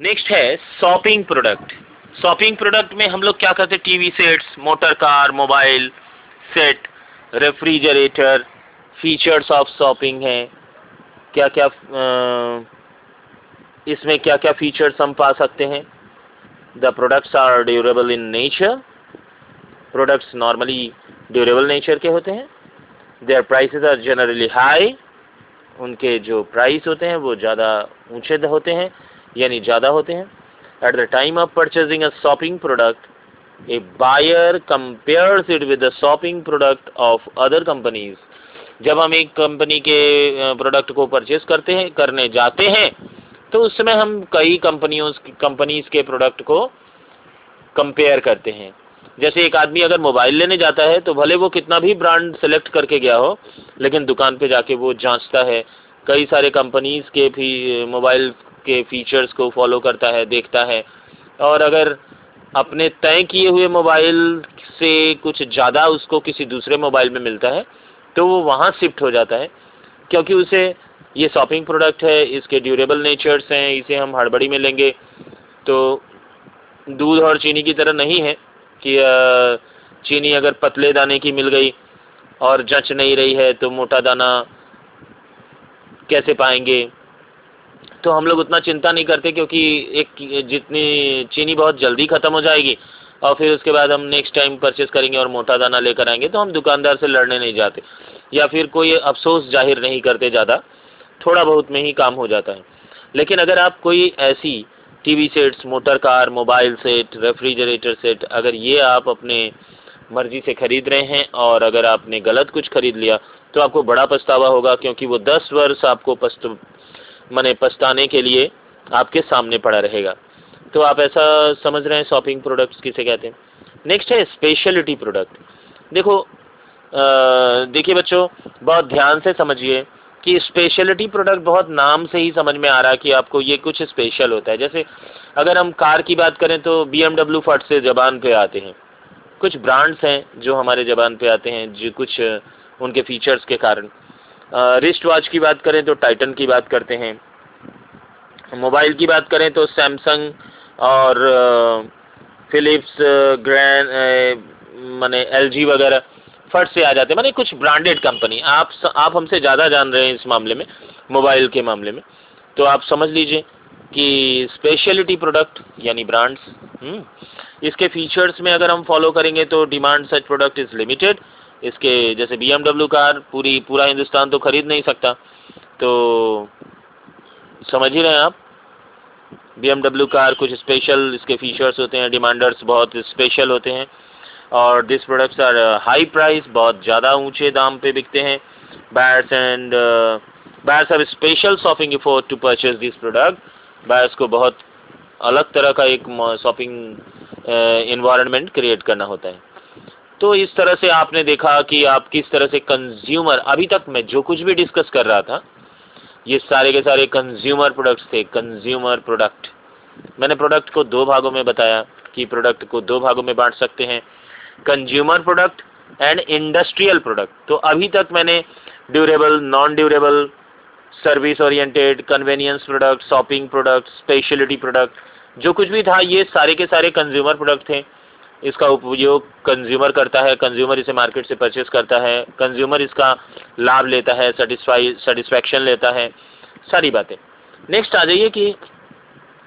Next है shopping product shopping product में हम लोग क्या करते हैं? TV sets motor car mobile set refrigerator features of shopping है। क्या क्या इसमें क्या क्या फीचर्स हम पा सकते हैं? The products are durable in nature products normally durable nature के होते हैं। Their prices are generally high उनके जो प्राइस होते हैं वो ज़्यादा ऊँचे होते हैं। यानी ज़्यादा होते हैं। At the time of purchasing a shopping product a buyer compares it with the shopping product of other companies जब हम एक कंपनी के प्रोडक्ट को परचेज करते हैं, करने जाते हैं तो उस समय हम कई कंपनियों कंपनीज़ के प्रोडक्ट को कंपेयर करते हैं। जैसे एक आदमी अगर मोबाइल लेने जाता है तो भले वो कितना भी ब्रांड सेलेक्ट करके गया हो, लेकिन दुकान पे जाके वो जांचता है। कई सारे कंपनीज़ के भी मोबाइल के फीचर्स को फॉलो करता है, देखता है। और अगर अपने तय किए हुए मोबाइल से कुछ ज़्यादा उसको किसी दूसरे मोबाइल में मिलता है तो वो वहाँ शिफ्ट हो जाता है। क्योंकि उसे ये शॉपिंग प्रोडक्ट है, इसके ड्यूरेबल नेचर्स हैं, इसे हम हड़बड़ी में लेंगे तो दूध और चीनी की तरह नहीं है कि चीनी अगर पतले दाने की मिल गई और जच नहीं रही है तो मोटा दाना कैसे पाएँगे? तो हम लोग उतना चिंता नहीं करते क्योंकि एक जितनी चीनी बहुत जल्दी ख़त्म हो जाएगी और फिर उसके बाद हम नेक्स्ट टाइम परचेस करेंगे और मोटा दाना लेकर आएँगे तो हम दुकानदार से लड़ने नहीं जाते या फिर कोई अफसोस ज़ाहिर नहीं करते ज़्यादा। थोड़ा बहुत में ही काम हो जाता है। लेकिन अगर आप कोई ऐसी TV sets motor car mobile set refrigerator set अगर ये आप अपने मर्ज़ी से खरीद रहे हैं और अगर आपने गलत कुछ खरीद लिया तो आपको बड़ा पछतावा होगा क्योंकि वो दस वर्ष आपको मने पछताने के लिए आपके सामने पड़ा रहेगा। तो आप ऐसा समझ रहे हैं शॉपिंग प्रोडक्ट्स किसे कहते हैं? नेक्स्ट है स्पेशलिटी प्रोडक्ट देखो देखिए बच्चों, बहुत ध्यान से समझिए कि स्पेशलिटी प्रोडक्ट बहुत नाम से ही समझ में आ रहा है कि आपको ये कुछ स्पेशल होता है। जैसे अगर हम कार की बात करें तो बी एम फट से जबान पे आते हैं। कुछ ब्रांड्स हैं जो हमारे जबान पे आते हैं, जो कुछ उनके फीचर्स के कारण। रिस्ट वॉच की बात करें तो टाइटन की बात करते हैं। मोबाइल की बात करें तो सैमसंग और फिलिप्स ग्रैंड मैंने एल वगैरह फट से आ जाते हैं। मैंने कुछ ब्रांडेड कंपनी आप आप हमसे ज़्यादा जान रहे हैं इस मामले में मोबाइल के मामले में। तो आप समझ लीजिए कि स्पेशलिटी प्रोडक्ट यानी ब्रांड्स हम्म, इसके फीचर्स में अगर हम फॉलो करेंगे तो demand such product is limited इसके जैसे BMW कार पूरी, पूरा हिंदुस्तान तो खरीद नहीं सकता। तो समझ ही रहे हैं आप? BMW कार कुछ स्पेशल इसके फीचर्स होते हैं डिमांडर्स बहुत स्पेशल होते हैं। और this products are high price बहुत ज़्यादा ऊँचे दाम पे बिकते हैं। Buyers and buyers have special shopping effort to purchase this product buyers को बहुत अलग तरह का एक शॉपिंग इन्वायरमेंट क्रिएट करना होता है। तो इस तरह से आपने देखा कि आप किस तरह से कंज्यूमर अभी तक मैं जो कुछ भी डिस्कस कर रहा था, ये सारे के सारे कंज्यूमर प्रोडक्ट्स थे कंज्यूमर प्रोडक्ट मैंने प्रोडक्ट को दो भागों में बताया कि प्रोडक्ट को दो भागों में बांट सकते हैं। Consumer product and industrial product तो अभी तक मैंने durable non durable service oriented convenience product shopping product speciality product जो कुछ भी था, ये सारे के सारे कंज्यूमर प्रोडक्ट थे। इसका उपयोग कंज्यूमर करता है कंज्यूमर इसे मार्केट से परचेस करता है कंज्यूमर इसका लाभ लेता है सेटिस्फाई सेटिस्फैक्शन लेता है, सारी बातें। नेक्स्ट आ जाइए कि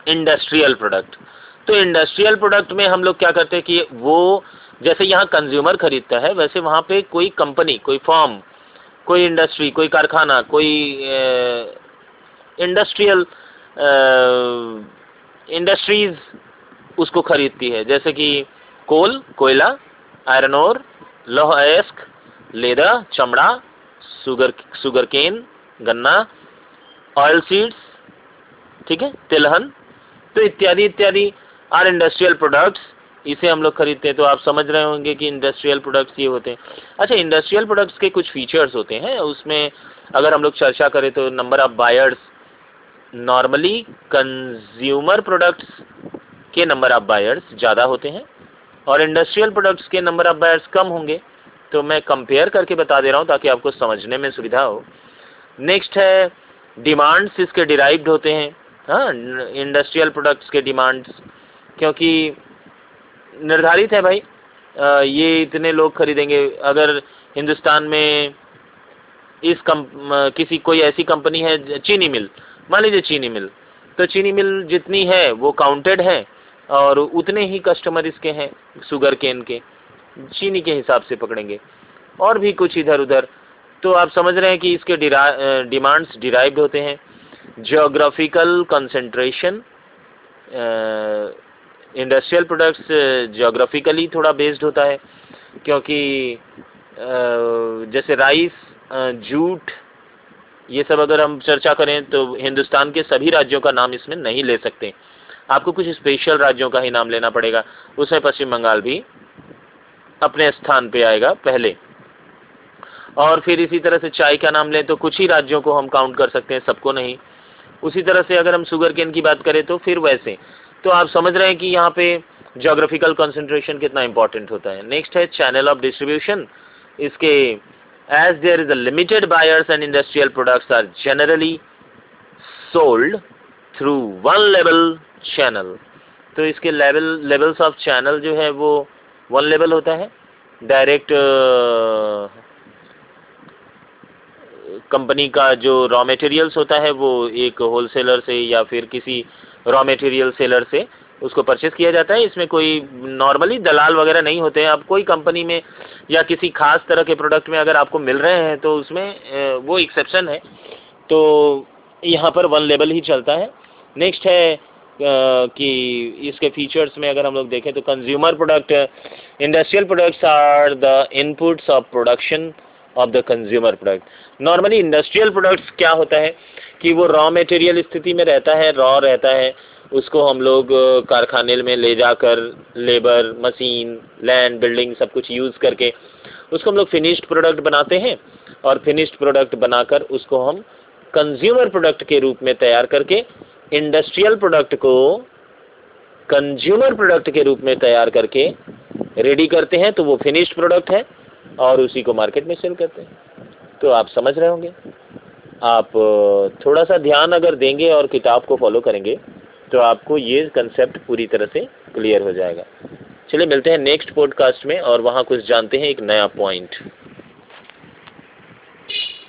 इंडस्ट्रियल प्रोडक्ट तो इंडस्ट्रियल प्रोडक्ट में हम लोग क्या करते हैं कि वो जैसे यहाँ कंज्यूमर खरीदता है, वैसे वहाँ पे कोई कंपनी कोई फॉर्म कोई इंडस्ट्री कोई कारखाना, कोई इंडस्ट्रियल इंडस्ट्रीज़ उसको खरीदती है। जैसे कि कोल, कोयला आयरन ओर लोह अयस्क लेदर, चमड़ा सुगर सुगर केन गन्ना ऑयल सीड्स ठीक है, तिलहन तो इत्यादि इत्यादि आर इंडस्ट्रियल प्रोडक्ट्स इसे हम लोग खरीदते हैं तो आप समझ रहे होंगे कि इंडस्ट्रियल प्रोडक्ट्स ये होते हैं। अच्छा इंडस्ट्रियल प्रोडक्ट्स के कुछ फीचर्स होते हैं, उसमें अगर हम लोग चर्चा करें तो number of buyers normally consumer products के नंबर ऑफ़ बायर्स ज़्यादा होते हैं। और इंडस्ट्रियल प्रोडक्ट्स के नंबर ऑफ़ बायर्स कम होंगे तो मैं कंपेयर करके बता दे रहा हूँ ताकि आपको समझने में सुविधा हो। नेक्स्ट है डिमांड्स इसके डिराइव्ड होते हैं। हाँ इंडस्ट्रियल प्रोडक्ट्स के डिमांड्स क्योंकि निर्धारित है भाई आ, ये इतने लोग खरीदेंगे। अगर हिंदुस्तान में इस कम किसी कोई ऐसी कंपनी है चीनी मिल मान लीजिए चीनी मिल तो चीनी मिल जितनी है वो काउंटेड है। और उतने ही कस्टमर इसके हैं शुगर केन के, चीनी के हिसाब से पकड़ेंगे। और भी कुछ इधर उधर तो आप समझ रहे हैं कि इसके डिमांड्स डिराइव्ड होते हैं। Geographical concentration industrial products geographically थोड़ा बेस्ड होता है, क्योंकि जैसे राइस जूट ये सब अगर हम चर्चा करें तो हिंदुस्तान के सभी राज्यों का नाम इसमें नहीं ले सकते। आपको कुछ स्पेशल राज्यों का ही नाम लेना पड़ेगा। उसमें पश्चिम बंगाल भी अपने स्थान पे आएगा पहले। और फिर इसी तरह से चाय का नाम लें तो कुछ ही राज्यों को हम काउंट कर सकते हैं, सबको नहीं। उसी तरह से अगर हम शुगर केन की बात करें तो फिर वैसे। तो आप समझ रहे हैं कि यहाँ पे जोग्राफिकल कंसंट्रेशन कितना इंपॉर्टेंट होता है। नेक्स्ट है चैनल ऑफ़ डिस्ट्रीब्यूशन इसके as there is a limited buyers and industrial products are generally sold through one level channel. तो इसके लेवल लेवल्स ऑफ़ चैनल जो है वो वन लेवल होता है। डायरेक्ट कंपनी का जो रॉ मटेरियल्स होता है वो एक होलसेलर से या फिर किसी रॉ मटेरियल सेलर से उसको परचेस किया जाता है। इसमें कोई नॉर्मली दलाल वगैरह नहीं होते हैं। अब कोई कंपनी में या किसी खास तरह के प्रोडक्ट में अगर आपको मिल रहे हैं तो उसमें वो एक्सेप्शन है। तो यहाँ पर वन लेवल ही चलता है। नेक्स्ट है कि इसके फीचर्स में अगर हम लोग देखें तो consumer product industrial products are the inputs of production of the consumer product normally industrial products क्या होता है कि वो रॉ मटेरियल स्थिति में रहता है रॉ रहता है, उसको हम लोग कारखाने में ले जाकर लेबर मशीन लैंड बिल्डिंग सब कुछ यूज़ करके उसको हम लोग फिनिश्ड प्रोडक्ट बनाते हैं और फिनिश्ड प्रोडक्ट बनाकर उसको हम कंज्यूमर प्रोडक्ट के रूप में तैयार करके इंडस्ट्रियल प्रोडक्ट को कंज्यूमर प्रोडक्ट के रूप में तैयार करके रेडी करते हैं तो वो फिनिश्ड प्रोडक्ट है और उसी को मार्केट में सेल करते हैं। तो आप समझ रहे होंगे। आप थोड़ा सा ध्यान अगर देंगे और किताब को फॉलो करेंगे तो आपको ये कंसेप्ट पूरी तरह से क्लियर हो जाएगा। चलिए, मिलते हैं नेक्स्ट पॉडकास्ट में और वहाँ कुछ जानते हैं एक नया पॉइंट